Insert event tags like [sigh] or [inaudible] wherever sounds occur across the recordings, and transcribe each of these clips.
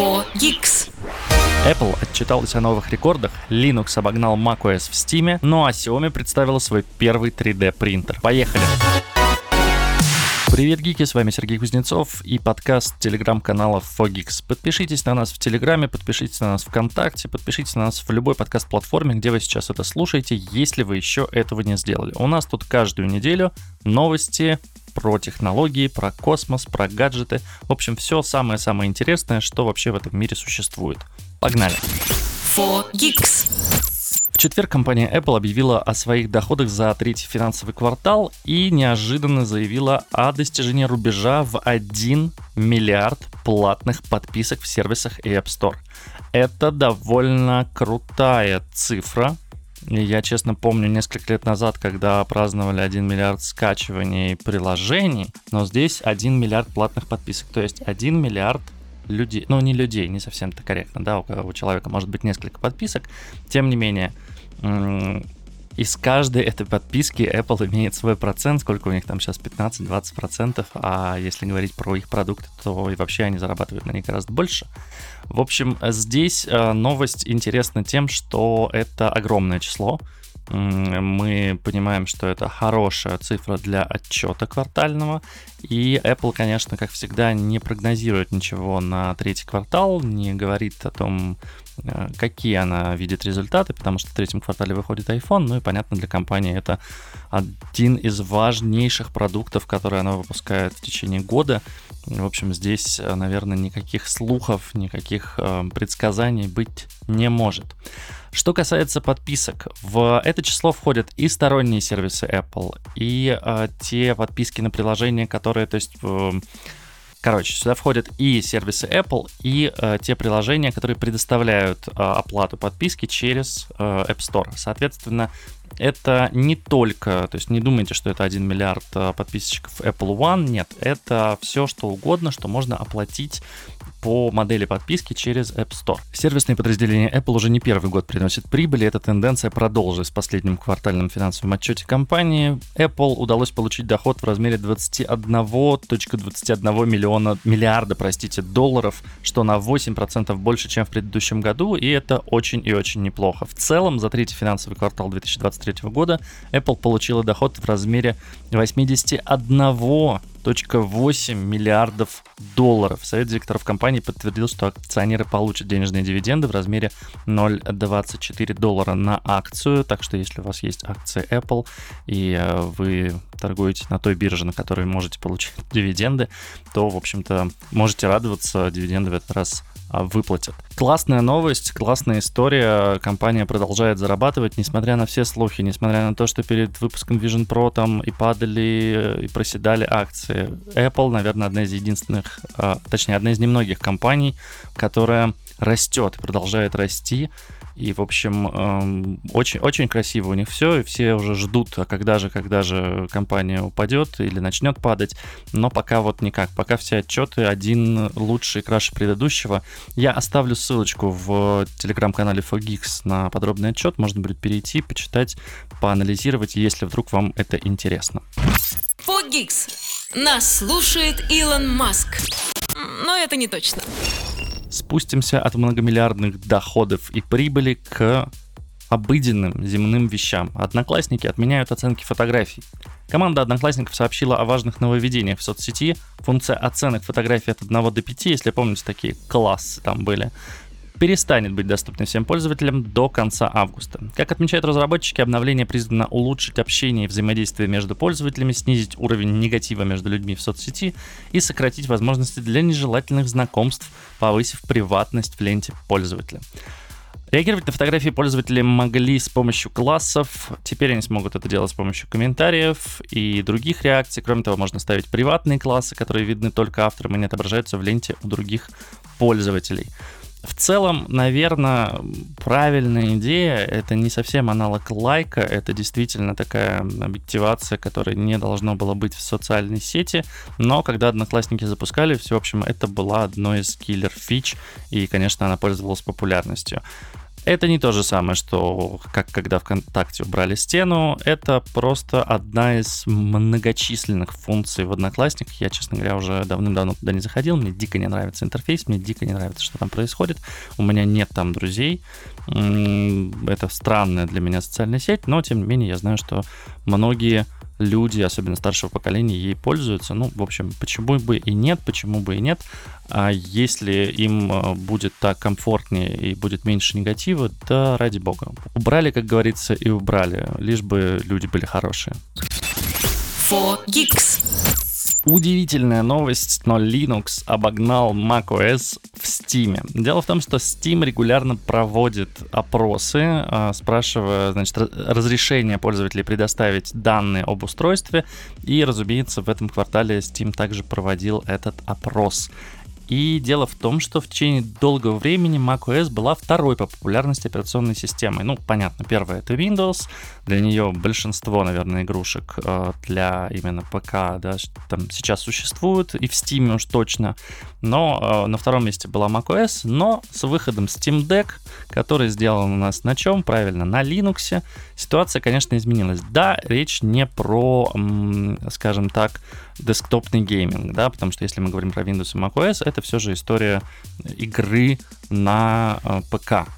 4 Geeks. Apple отчиталась о новых рекордах, Linux обогнал macOS в Steam, ну а Xiaomi представила свой первый 3D принтер. Поехали! Привет, гики, с вами Сергей Кузнецов и подкаст телеграм-канала Fogix. Подпишитесь на нас в Телеграме, подпишитесь на нас ВКонтакте, подпишитесь на нас в любой подкаст-платформе, где вы сейчас это слушаете, если вы еще этого не сделали. У нас тут каждую неделю новости, про технологии, про космос, про гаджеты. В общем, все самое-самое интересное, что вообще в этом мире существует. Погнали! 4 Geeks. В четверг компания Apple объявила о своих доходах за третий финансовый квартал и неожиданно заявила о достижении рубежа в 1 миллиард платных подписок в сервисах и App Store. Это довольно крутая цифра, я, честно, помню несколько лет назад, когда праздновали 1 миллиард скачиваний приложений, но здесь 1 миллиард платных подписок, то есть 1 миллиард людей, ну не людей, не совсем это корректно, да, у, у человека может быть несколько подписок, тем не менее, из каждой этой подписки Apple имеет свой процент, сколько у них там сейчас 15-20%, а если говорить про их продукты, то и вообще они зарабатывают на них гораздо больше. В общем, здесь э, новость интересна тем, что это огромное число, мы понимаем, что это хорошая цифра для отчета квартального, и Apple, конечно, как всегда, не прогнозирует ничего на третий квартал, не говорит о том, э, какие она видит результаты, потому что в третьем квартале выходит iPhone, ну и, понятно, для компании это один из важнейших продуктов, которые она выпускает в течение года. В общем, здесь, э, наверное, никаких слухов, никаких э, предсказаний быть не может. Что касается подписок, в это число входят и сторонние сервисы Apple, и э, те подписки на приложения, которые, то есть, э, короче, сюда входят и сервисы Apple, и э, те приложения, которые предоставляют э, оплату подписки через э, App Store. Соответственно, это не только, то есть не думайте, что это 1 миллиард э, подписчиков Apple One, нет, это все что угодно, что можно оплатить по модели подписки через App Store. Сервисные подразделения Apple уже не первый год приносят прибыль, и эта тенденция продолжилась в последнем квартальном финансовом отчете компании. Apple удалось получить доход в размере 21.21 миллиона, миллиарда простите, долларов, что на 8% больше, чем в предыдущем году, и это очень и очень неплохо. В целом, за третий финансовый квартал 2023 года Apple получила доход в размере 81 1,8 миллиардов долларов. Совет директоров компании подтвердил, что акционеры получат денежные дивиденды в размере 0,24 доллара на акцию. Так что если у вас есть акции Apple и э, вы торгуете на той бирже, на которой можете получить [laughs] дивиденды, то, в общем-то, можете радоваться, дивиденды в этот раз выплатят. Классная новость, классная история. Компания продолжает зарабатывать, несмотря на все слухи, несмотря на то, что перед выпуском Vision Pro там и падали, и проседали акции. Apple, наверное, одна из единственных, а, точнее, одна из немногих компаний, которая растет, продолжает расти. И, в общем, эм, очень, очень красиво у них все, и все уже ждут, а когда же, когда же компания упадет или начнет падать. Но пока вот никак, пока все отчеты один лучше и краше предыдущего. Я оставлю ссылочку в телеграм-канале Fogix на подробный отчет, можно будет перейти, почитать, поанализировать, если вдруг вам это интересно. Fogix. Нас слушает Илон Маск. Но это не точно спустимся от многомиллиардных доходов и прибыли к обыденным земным вещам. Одноклассники отменяют оценки фотографий. Команда Одноклассников сообщила о важных нововведениях в соцсети. Функция оценок фотографий от 1 до 5, если помните, такие классы там были, перестанет быть доступной всем пользователям до конца августа. Как отмечают разработчики, обновление призвано улучшить общение и взаимодействие между пользователями, снизить уровень негатива между людьми в соцсети и сократить возможности для нежелательных знакомств, повысив приватность в ленте пользователя. Реагировать на фотографии пользователи могли с помощью классов, теперь они смогут это делать с помощью комментариев и других реакций. Кроме того, можно ставить приватные классы, которые видны только авторам и не отображаются в ленте у других пользователей. В целом, наверное, правильная идея. Это не совсем аналог лайка, это действительно такая объективация, которая не должно было быть в социальной сети. Но когда одноклассники запускали, все, в общем, это была одной из киллер-фич, и, конечно, она пользовалась популярностью. Это не то же самое, что как когда ВКонтакте убрали стену. Это просто одна из многочисленных функций в Одноклассниках. Я, честно говоря, уже давным-давно туда не заходил. Мне дико не нравится интерфейс, мне дико не нравится, что там происходит. У меня нет там друзей. Это странная для меня социальная сеть, но тем не менее я знаю, что многие люди, особенно старшего поколения, ей пользуются. Ну, в общем, почему бы и нет, почему бы и нет. А если им э, будет так комфортнее и будет меньше негатива, да ради бога. Убрали, как говорится, и убрали, лишь бы люди были хорошие. 4Geeks. Удивительная новость, но Linux обогнал macOS в Steam. Дело в том, что Steam регулярно проводит опросы, а, спрашивая значит, разрешение пользователей предоставить данные об устройстве. И, разумеется, в этом квартале Steam также проводил этот опрос. И дело в том, что в течение долгого времени macOS была второй по популярности операционной системой. Ну, понятно, первая это Windows, для нее большинство, наверное, игрушек э, для именно ПК, да, там сейчас существуют, и в Steam уж точно. Но э, на втором месте была macOS, но с выходом Steam Deck, который сделан у нас на чем? Правильно, на Linux, ситуация, конечно, изменилась. Да, речь не про, скажем так, десктопный гейминг, да, потому что если мы говорим про Windows и macOS, это все же история игры на э, ПК.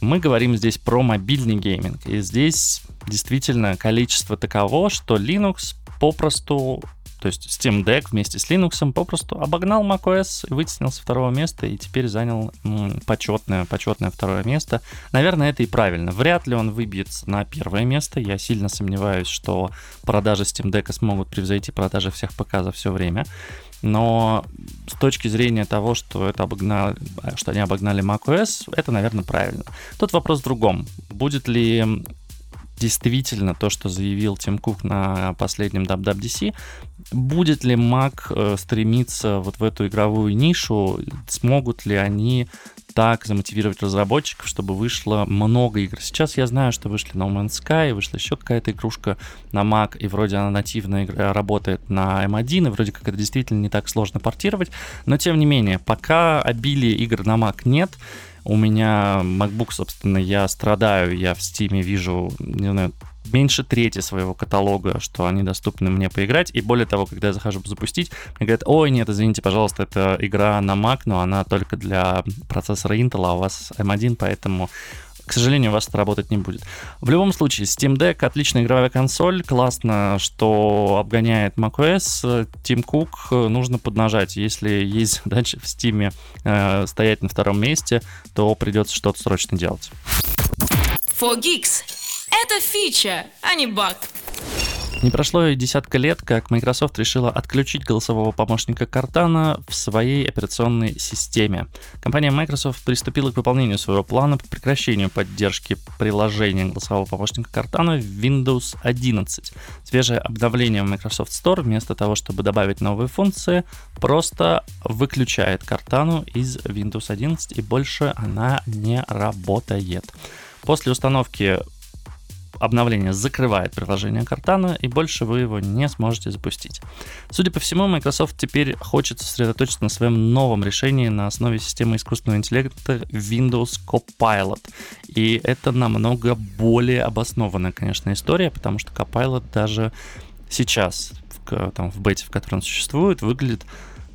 Мы говорим здесь про мобильный гейминг, и здесь действительно количество таково, что Linux попросту то есть Steam Deck вместе с Linux попросту обогнал macOS, вытеснил со второго места и теперь занял почетное, почетное второе место. Наверное, это и правильно. Вряд ли он выбьется на первое место. Я сильно сомневаюсь, что продажи Steam Deck смогут превзойти продажи всех ПК за все время. Но с точки зрения того, что, это обогнали, что они обогнали macOS, это, наверное, правильно. Тут вопрос в другом. Будет ли действительно то, что заявил Тим Кук на последнем WWDC, будет ли Mac э, стремиться вот в эту игровую нишу, смогут ли они так замотивировать разработчиков, чтобы вышло много игр. Сейчас я знаю, что вышли No Man's Sky, вышла еще какая-то игрушка на Mac, и вроде она нативно работает на M1, и вроде как это действительно не так сложно портировать, но тем не менее, пока обилия игр на Mac нет, у меня MacBook, собственно, я страдаю, я в Steam вижу, не знаю, меньше трети своего каталога, что они доступны мне поиграть. И более того, когда я захожу запустить, мне говорят, ой, нет, извините, пожалуйста, это игра на Mac, но она только для процессора Intel, а у вас M1, поэтому к сожалению, у вас это работать не будет. В любом случае, Steam Deck отличная игровая консоль, классно, что обгоняет macOS. Tim Cook нужно поднажать. Если есть [laughs] задача в Steam э, стоять на втором месте, то придется что-то срочно делать. For Geeks. Это фича, а не баг. Не прошло и десятка лет, как Microsoft решила отключить голосового помощника Cortana в своей операционной системе. Компания Microsoft приступила к выполнению своего плана по прекращению поддержки приложения голосового помощника Cortana в Windows 11. Свежее обновление в Microsoft Store вместо того, чтобы добавить новые функции, просто выключает Cortana из Windows 11 и больше она не работает. После установки обновление закрывает приложение Cortana, и больше вы его не сможете запустить. Судя по всему, Microsoft теперь хочет сосредоточиться на своем новом решении на основе системы искусственного интеллекта Windows Copilot. И это намного более обоснованная, конечно, история, потому что Copilot даже сейчас, в, там, в бете, в котором он существует, выглядит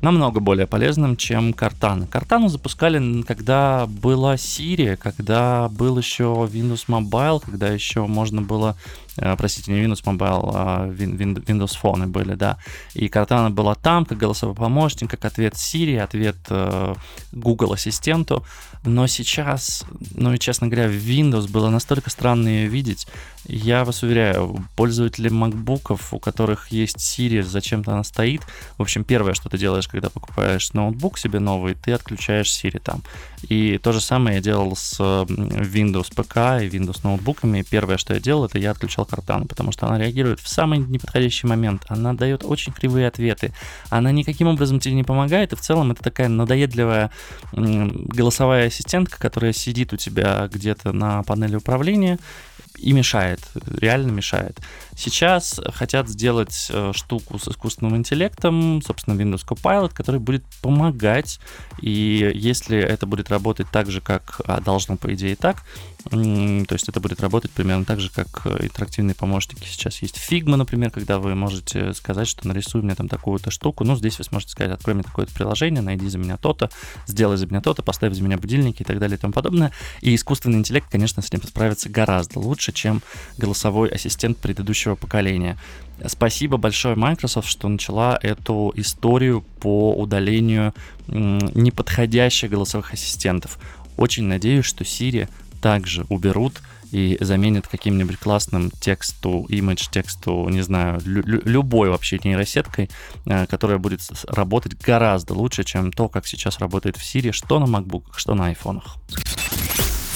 намного более полезным, чем Картан. Картану запускали, когда была Siri, когда был еще Windows Mobile, когда еще можно было Э, простите, не Windows Mobile, а Windows Phone были, да. И Cortana была там, как голосовой помощник, как ответ Siri, ответ э, Google ассистенту. Но сейчас, ну и честно говоря, в Windows было настолько странно ее видеть. Я вас уверяю, пользователи MacBook, у которых есть Siri, зачем-то она стоит. В общем, первое, что ты делаешь, когда покупаешь ноутбук себе новый, ты отключаешь Siri там. И то же самое я делал с Windows ПК и Windows ноутбуками. Первое, что я делал, это я отключал Cortana, потому что она реагирует в самый неподходящий момент. Она дает очень кривые ответы. Она никаким образом тебе не помогает, и в целом это такая надоедливая голосовая ассистентка, которая сидит у тебя где-то на панели управления и мешает, реально мешает. Сейчас хотят сделать э, штуку с искусственным интеллектом, собственно, Windows Copilot, который будет помогать, и если это будет работать так же, как а, должно, по идее, так, то есть это будет работать примерно так же, как э, интерактивные помощники сейчас есть. Figma, например, когда вы можете сказать, что нарисуй мне там такую-то штуку, ну, здесь вы сможете сказать, открой мне такое-то приложение, найди за меня то-то, сделай за меня то-то, поставь за меня будильники и так далее и тому подобное. И искусственный интеллект, конечно, с этим справится гораздо лучше, чем голосовой ассистент предыдущего поколения. Спасибо большое Microsoft, что начала эту историю по удалению неподходящих голосовых ассистентов. Очень надеюсь, что Siri также уберут и заменят каким-нибудь классным тексту, имидж тексту, не знаю, лю- любой вообще нейросеткой, э, которая будет работать гораздо лучше, чем то, как сейчас работает в Siri, что на MacBook, что на айфонах.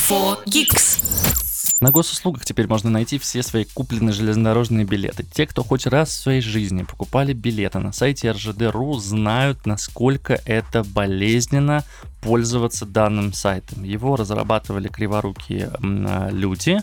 4Geeks. На госуслугах теперь можно найти все свои купленные железнодорожные билеты. Те, кто хоть раз в своей жизни покупали билеты на сайте РЖД.ру, знают, насколько это болезненно пользоваться данным сайтом. Его разрабатывали криворукие а, люди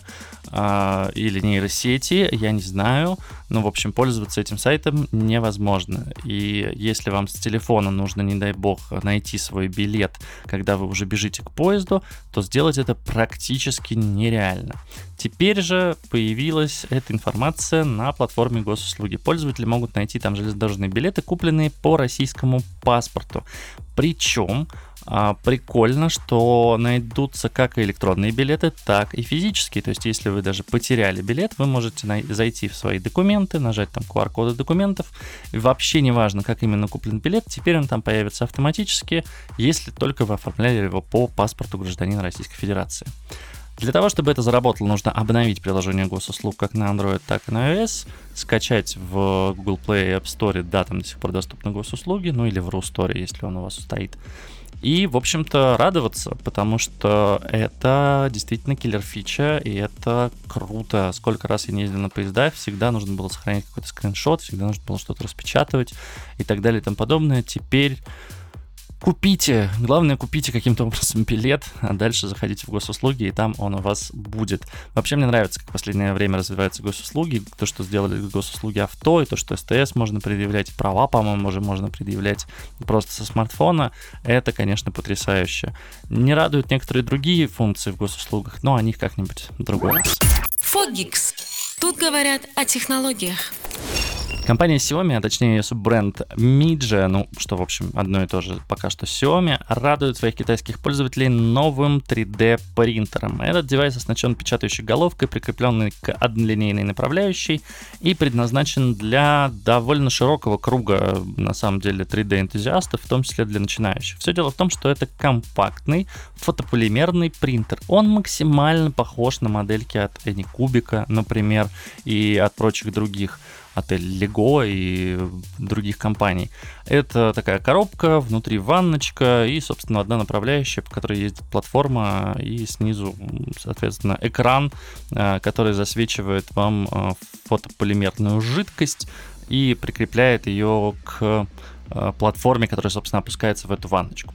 э, или нейросети, я не знаю, но, в общем, пользоваться этим сайтом невозможно. И если вам с телефона нужно, не дай бог, найти свой билет, когда вы уже бежите к поезду, то сделать это практически нереально. Теперь же появилась эта информация на платформе госуслуги. Пользователи могут найти там железнодорожные билеты, купленные по российскому паспорту. Причем а, прикольно, что найдутся как электронные билеты, так и физические. То есть, если вы даже потеряли билет, вы можете зайти в свои документы, нажать там QR-коды документов. Вообще не важно, как именно куплен билет, теперь он там появится автоматически, если только вы оформляли его по паспорту гражданина Российской Федерации. Для того, чтобы это заработало, нужно обновить приложение госуслуг как на Android, так и на iOS, скачать в Google Play и App Store, да, там до сих пор доступны госуслуги, ну или в RuStore, если он у вас стоит. И, в общем-то, радоваться, потому что это действительно киллер-фича, и это круто. Сколько раз я не ездил на поездах, всегда нужно было сохранять какой-то скриншот, всегда нужно было что-то распечатывать и так далее и тому подобное. Теперь Купите, главное, купите каким-то образом билет, а дальше заходите в госуслуги, и там он у вас будет. Вообще мне нравится, как в последнее время развиваются госуслуги, то, что сделали госуслуги авто, и то, что СТС можно предъявлять, права, по-моему, уже можно предъявлять просто со смартфона. Это, конечно, потрясающе. Не радуют некоторые другие функции в госуслугах, но о них как-нибудь в другой раз. Фогикс. Тут говорят о технологиях. Компания Xiaomi, а точнее ее суббренд Midge, ну, что, в общем, одно и то же пока что Xiaomi, радует своих китайских пользователей новым 3D принтером. Этот девайс оснащен печатающей головкой, прикрепленной к однолинейной направляющей и предназначен для довольно широкого круга, на самом деле, 3D-энтузиастов, в том числе для начинающих. Все дело в том, что это компактный фотополимерный принтер. Он максимально похож на модельки от Anycubic, например, и от прочих других отель Лего и других компаний. Это такая коробка, внутри ванночка и, собственно, одна направляющая, по которой ездит платформа, и снизу, соответственно, экран, э, который засвечивает вам э, фотополимерную жидкость и прикрепляет ее к э, платформе, которая, собственно, опускается в эту ванночку.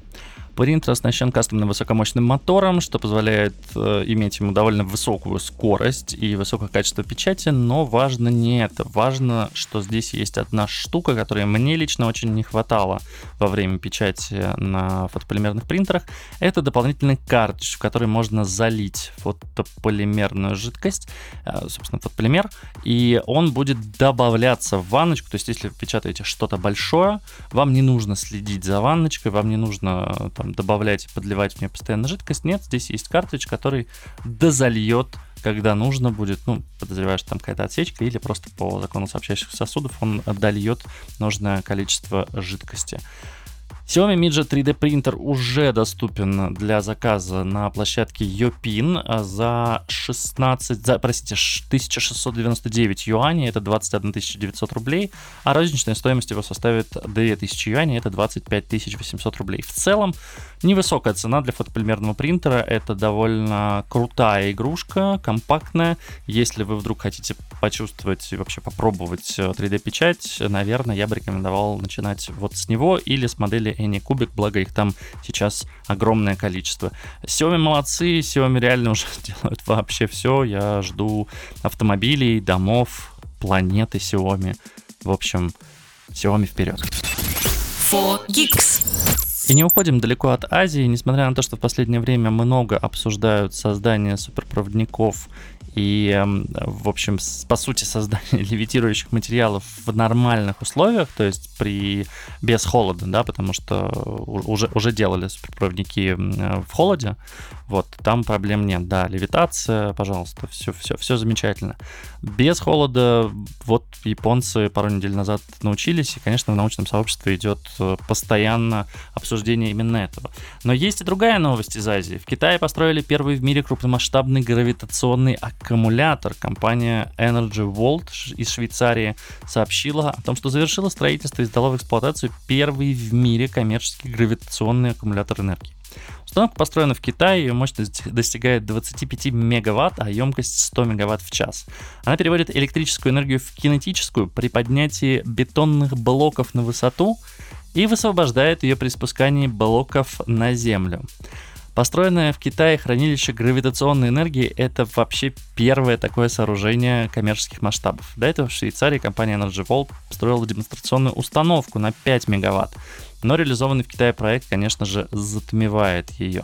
Принтер оснащен кастомным высокомощным мотором, что позволяет э, иметь ему довольно высокую скорость и высокое качество печати, но важно не это. Важно, что здесь есть одна штука, которой мне лично очень не хватало во время печати на фотополимерных принтерах. Это дополнительный картридж, в который можно залить фотополимерную жидкость, э, собственно, фотополимер, и он будет добавляться в ванночку. То есть, если вы печатаете что-то большое, вам не нужно следить за ванночкой, вам не нужно э, там, там, добавлять и подливать в нее постоянно жидкость. Нет, здесь есть картридж, который дозальет когда нужно будет, ну, подозреваешь, там какая-то отсечка, или просто по закону сообщающих сосудов он дольет нужное количество жидкости. Xiaomi Midge 3D принтер уже доступен для заказа на площадке Yopin за 16, за, простите, 1699 юаней, это 21 900 рублей, а розничная стоимость его составит 2000 юаней, это 25 800 рублей. В целом, невысокая цена для фотополимерного принтера, это довольно крутая игрушка, компактная. Если вы вдруг хотите почувствовать и вообще попробовать 3D-печать, наверное, я бы рекомендовал начинать вот с него или с модели и не кубик, благо их там сейчас огромное количество. Xiaomi молодцы, Xiaomi реально уже [laughs] делают вообще все. Я жду автомобилей, домов, планеты Xiaomi. В общем, Xiaomi вперед. 4Geeks. И не уходим далеко от Азии, несмотря на то, что в последнее время много обсуждают создание суперпроводников и, эм, в общем, по сути, создание [laughs] левитирующих материалов в нормальных условиях, то есть при без холода, да, потому что уже, уже делали суперпроводники в холоде, вот, там проблем нет, да, левитация, пожалуйста, все, все, все замечательно. Без холода, вот японцы пару недель назад научились, и, конечно, в научном сообществе идет э, постоянно обсуждение именно этого. Но есть и другая новость из Азии. В Китае построили первый в мире крупномасштабный гравитационный аккумулятор. Компания Energy Vault из Швейцарии сообщила о том, что завершила строительство и сдала в эксплуатацию первый в мире коммерческий гравитационный аккумулятор энергии. Установка построена в Китае, ее мощность достигает 25 мегаватт, а емкость 100 мегаватт в час. Она переводит электрическую энергию в кинетическую при поднятии бетонных блоков на высоту и высвобождает ее при спускании блоков на землю. Построенное в Китае хранилище гравитационной энергии – это вообще первое такое сооружение коммерческих масштабов. До этого в Швейцарии компания Energy Vault строила демонстрационную установку на 5 мегаватт, но реализованный в Китае проект, конечно же, затмевает ее.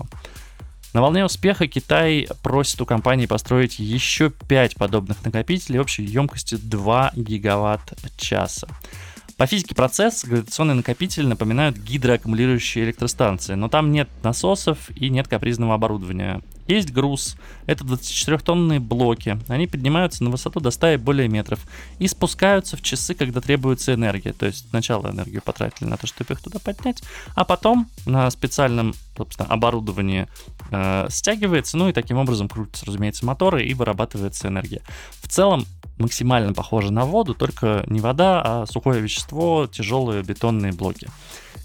На волне успеха Китай просит у компании построить еще 5 подобных накопителей общей емкостью 2 гигаватт-часа. По физике процесс гравитационные накопители напоминают гидроаккумулирующие электростанции, но там нет насосов и нет капризного оборудования. Есть груз, это 24-тонные блоки, они поднимаются на высоту до 100 и более метров и спускаются в часы, когда требуется энергия, то есть сначала энергию потратили на то, чтобы их туда поднять, а потом на специальном собственно, оборудовании э, стягивается, ну и таким образом крутятся, разумеется, моторы и вырабатывается энергия. В целом максимально похоже на воду, только не вода, а сухое вещество, тяжелые бетонные блоки.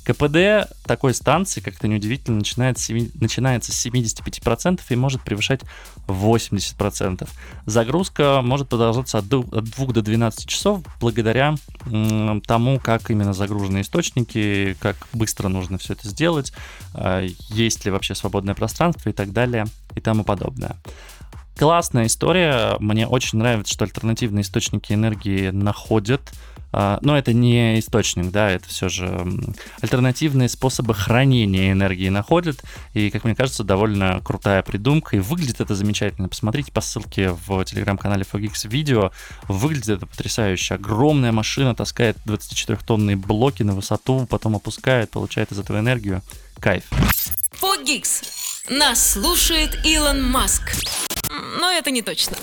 КПД такой станции, как-то неудивительно, начинает, начинается с 75% и может превышать 80%. Загрузка может продолжаться от 2 до 12 часов благодаря тому, как именно загружены источники, как быстро нужно все это сделать, а, есть ли вообще свободное пространство и так далее и тому подобное. Классная история. Мне очень нравится, что альтернативные источники энергии находят. А, но это не источник, да, это все же альтернативные способы хранения энергии находят. И, как мне кажется, довольно крутая придумка. И выглядит это замечательно. Посмотрите по ссылке в телеграм-канале Fogix видео. Выглядит это потрясающе. Огромная машина таскает 24-тонные блоки на высоту, потом опускает, получает из этого энергию. Кайф. Fogix. Нас слушает Илон Маск но это не точно.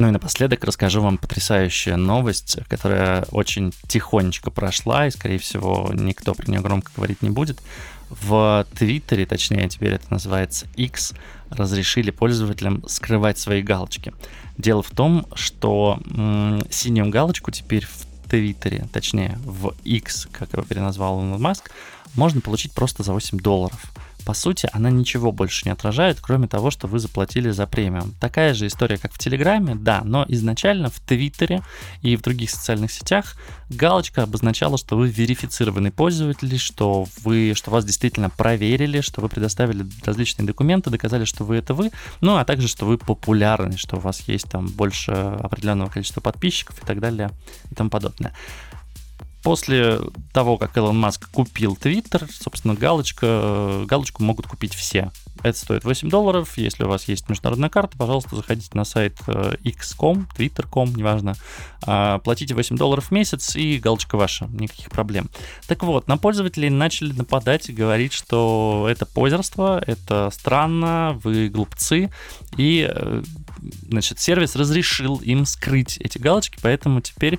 Ну и напоследок расскажу вам потрясающую новость, которая очень тихонечко прошла, и, скорее всего, никто про нее громко говорить не будет. В Твиттере, точнее, теперь это называется X, разрешили пользователям скрывать свои галочки. Дело в том, что м- синюю галочку теперь в Твиттере, точнее, в X, как его переназвал Илон Маск, можно получить просто за 8 долларов по сути, она ничего больше не отражает, кроме того, что вы заплатили за премиум. Такая же история, как в Телеграме, да, но изначально в Твиттере и в других социальных сетях галочка обозначала, что вы верифицированный пользователь, что вы, что вас действительно проверили, что вы предоставили различные документы, доказали, что вы это вы, ну а также, что вы популярны, что у вас есть там больше определенного количества подписчиков и так далее и тому подобное. После того, как Илон Маск купил Твиттер, собственно, галочка, галочку могут купить все. Это стоит 8 долларов. Если у вас есть международная карта, пожалуйста, заходите на сайт э, x.com, twitter.com, неважно. А, платите 8 долларов в месяц, и галочка ваша. Никаких проблем. Так вот, на пользователей начали нападать и говорить, что это позерство, это странно, вы глупцы. И, э, значит, сервис разрешил им скрыть эти галочки, поэтому теперь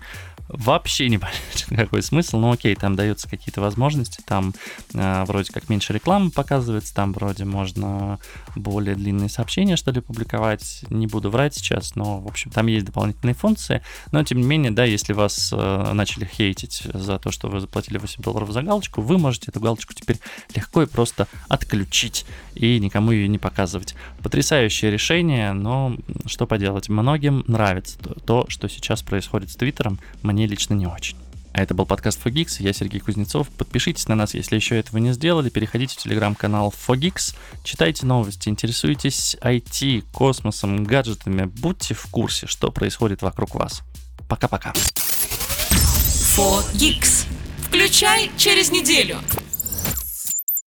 вообще не понятен [laughs] какой смысл. Ну окей, там даются какие-то возможности, там э, вроде как меньше рекламы показывается, там вроде можно более длинные сообщения что ли публиковать. Не буду врать сейчас, но в общем там есть дополнительные функции. Но тем не менее, да, если вас э, начали хейтить за то, что вы заплатили 8 долларов за галочку, вы можете эту галочку теперь легко и просто отключить и никому ее не показывать. Потрясающее решение, но что поделать, многим нравится то, что сейчас происходит с Твиттером. Мне лично не очень. А это был подкаст Fogix, я Сергей Кузнецов. Подпишитесь на нас, если еще этого не сделали. Переходите в телеграм-канал Fogix, читайте новости, интересуйтесь IT, космосом, гаджетами. Будьте в курсе, что происходит вокруг вас. Пока-пока. Фогикс. Включай через неделю.